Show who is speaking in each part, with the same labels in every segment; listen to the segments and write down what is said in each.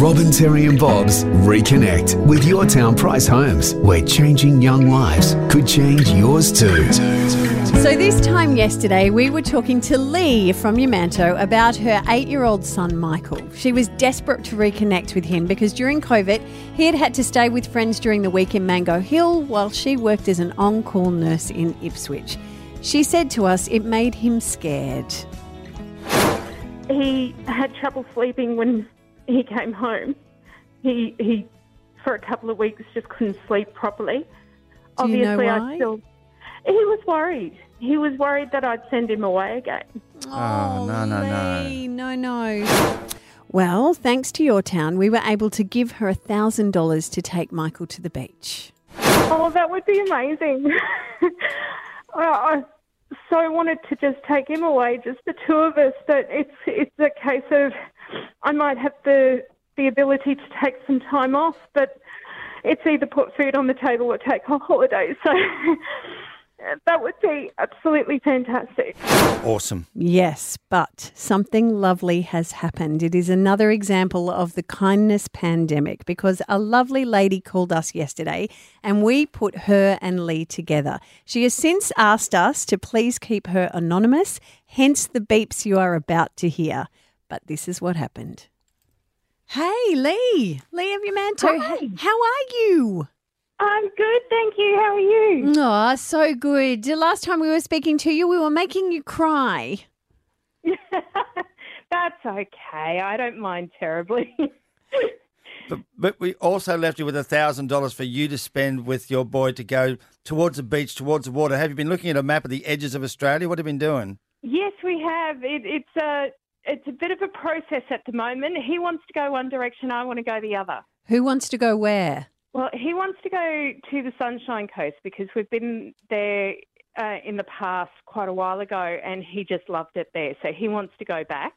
Speaker 1: Robin, Terry, and Bob's Reconnect with Your Town Prize Homes, where changing young lives could change yours too.
Speaker 2: So, this time yesterday, we were talking to Lee from Yamanto about her eight year old son, Michael. She was desperate to reconnect with him because during COVID, he had had to stay with friends during the week in Mango Hill while she worked as an on call nurse in Ipswich. She said to us it made him scared.
Speaker 3: He had trouble sleeping when he came home. He he for a couple of weeks just couldn't sleep properly.
Speaker 2: Do you know
Speaker 3: Obviously,
Speaker 2: why?
Speaker 3: I still. He was worried. He was worried that I'd send him away again.
Speaker 4: Oh, oh, no, no, no.
Speaker 2: Lee, no, no. Well, thanks to your town, we were able to give her $1,000 to take Michael to the beach.
Speaker 3: Oh, that would be amazing. I, uh, I so wanted to just take him away, just the two of us. But it's it's a case of I might have the the ability to take some time off, but it's either put food on the table or take a holiday. So that would be absolutely fantastic.
Speaker 4: Awesome.
Speaker 2: Yes, but something lovely has happened. It is another example of the kindness pandemic because a lovely lady called us yesterday and we put her and Lee together. She has since asked us to please keep her anonymous, hence the beeps you are about to hear. But this is what happened. Hey, Lee. Lee of Yamanto.
Speaker 3: Hi.
Speaker 2: How are you?
Speaker 3: I'm good, thank you. How are you?
Speaker 2: Oh, so good. The last time we were speaking to you, we were making you cry.
Speaker 3: That's okay. I don't mind terribly.
Speaker 4: But, but we also left you with a thousand dollars for you to spend with your boy to go towards the beach, towards the water. Have you been looking at a map of the edges of Australia? What have you been doing?
Speaker 3: Yes, we have. It, it's a it's a bit of a process at the moment. He wants to go one direction. I want to go the other.
Speaker 2: Who wants to go where?
Speaker 3: Well, he wants to go to the Sunshine Coast because we've been there uh, in the past quite a while ago, and he just loved it there. So he wants to go back.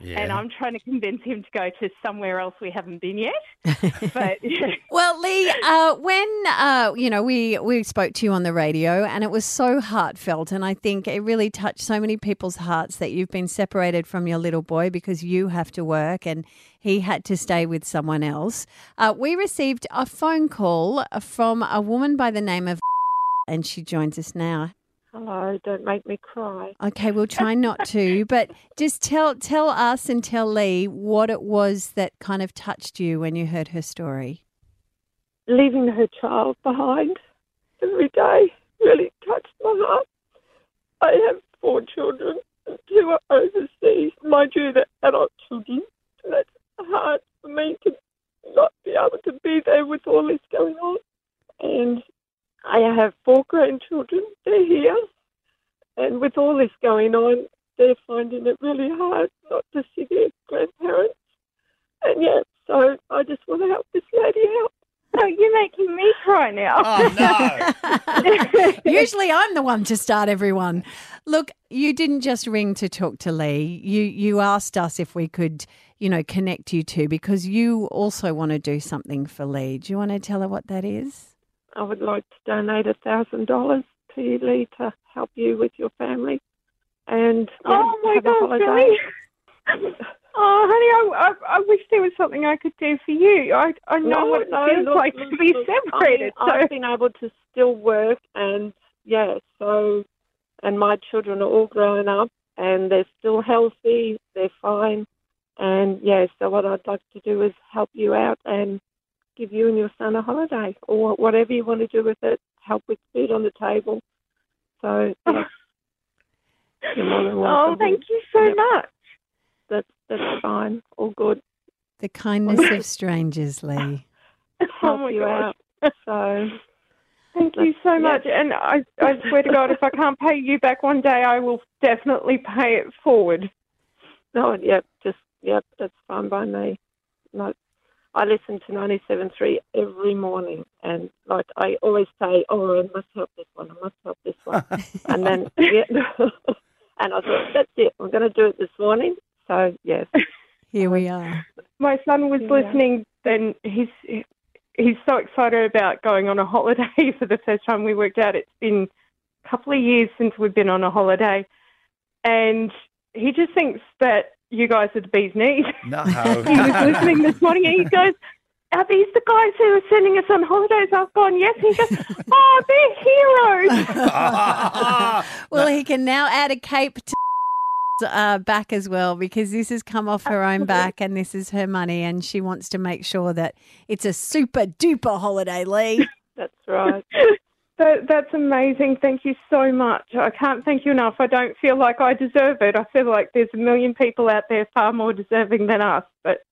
Speaker 4: Yeah.
Speaker 3: And I'm trying to convince him to go to somewhere else we haven't been yet. but
Speaker 2: Well, Lee, uh, when uh, you know we we spoke to you on the radio, and it was so heartfelt, and I think it really touched so many people's hearts that you've been separated from your little boy because you have to work and he had to stay with someone else. Uh, we received a phone call from a woman by the name of, and she joins us now.
Speaker 3: Hello, don't make me cry.
Speaker 2: Okay, we'll try not to, but just tell tell us and tell Lee what it was that kind of touched you when you heard her story.
Speaker 3: leaving her child behind every day really touched my heart. I have four children, and two are overseas. Mind you, they're adult children. And that's hard for me to not be able to be there with all this going on. And I have four grandchildren. They're here. And with all this going on, they're finding it really hard not to see their grandparents. And yeah, so I just want to help this lady out. Oh, you're making me cry now.
Speaker 4: Oh no!
Speaker 2: Usually I'm the one to start everyone. Look, you didn't just ring to talk to Lee. You you asked us if we could, you know, connect you two because you also want to do something for Lee. Do you want to tell her what that is?
Speaker 3: I would like to donate a thousand dollars Lee, to help you with your family. And
Speaker 5: Oh my
Speaker 3: have a holiday.
Speaker 5: really? Oh, honey, I, I, I wish there was something I could do for you. I, I know
Speaker 3: No,
Speaker 5: what it
Speaker 3: no,
Speaker 5: feels
Speaker 3: look,
Speaker 5: like
Speaker 3: look,
Speaker 5: to be
Speaker 3: look,
Speaker 5: separated.
Speaker 3: I mean,
Speaker 5: so
Speaker 3: I've been able to still work, and yeah, so and my children are all grown up, and they're still healthy. They're fine, and yeah. So what I'd like to do is help you out and give you and your son a holiday, or whatever you want to do with it. Help with food on the table. So yeah. You're more than
Speaker 5: oh, thank you so
Speaker 3: Yep.
Speaker 5: much.
Speaker 3: That's that's fine. All good.
Speaker 2: The kindness of strangers, Lee.
Speaker 5: Oh
Speaker 3: Help
Speaker 5: my
Speaker 3: you
Speaker 5: gosh.
Speaker 3: out. So
Speaker 5: Thank you so much. And I, I swear to God, if I can't pay you back one day, I will definitely pay it forward.
Speaker 3: Oh, no, yep, just yep, that's fine by me. No, I listen to ninety seven three every morning, and like I always say, oh, I must help this one. I must help this one, and then yeah, and I thought that's it. I'm going to do it this morning. So yes,
Speaker 2: Here we are.
Speaker 5: My son was
Speaker 3: Yeah.
Speaker 5: listening, and he's he's so excited about going on a holiday for the first time. We worked out it's been a couple of years since we've been on a holiday, and he just thinks that you guys are the bee's knees.
Speaker 4: No.
Speaker 5: he was listening this morning and he goes, Are these the guys who are sending us on holidays? I've gone, Yes. And he goes, Oh, they're heroes.
Speaker 2: Well, he can now add a cape to uh, back as well because this has come off her own back and this is her money and she wants to make sure that it's a super duper holiday, Lee.
Speaker 3: That's right.
Speaker 5: That, that's amazing. Thank you so much. I can't thank you enough. I don't feel like I deserve it. I feel like there's a million people out there far more deserving than us. But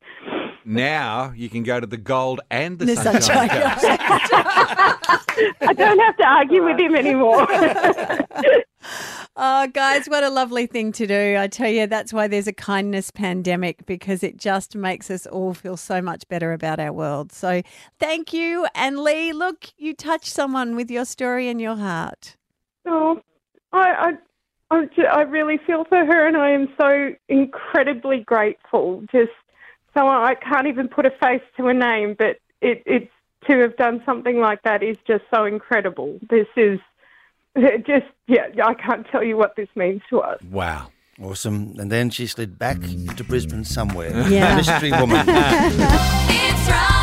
Speaker 6: Now you can go to the gold and the,
Speaker 2: The
Speaker 6: sunshine,
Speaker 2: Sunshine
Speaker 6: Coast.
Speaker 5: I don't have to argue with him anymore.
Speaker 2: Oh, guys, what a lovely thing to do. I tell you, that's why there's a kindness pandemic because it just makes us all feel so much better about our world. So thank you. And Lee, look, you touched someone with your story and your heart.
Speaker 5: oh, I, I, I, I really feel for her, and I am so incredibly grateful. Just so I can't even put a face to a name, but it, it's to have done something like that is just so incredible. This is just yeah, I can't tell you what this means to us.
Speaker 6: Wow.
Speaker 4: Awesome. And then she slid back to Brisbane somewhere.
Speaker 2: Yeah.
Speaker 4: Mystery woman.
Speaker 7: It's Robin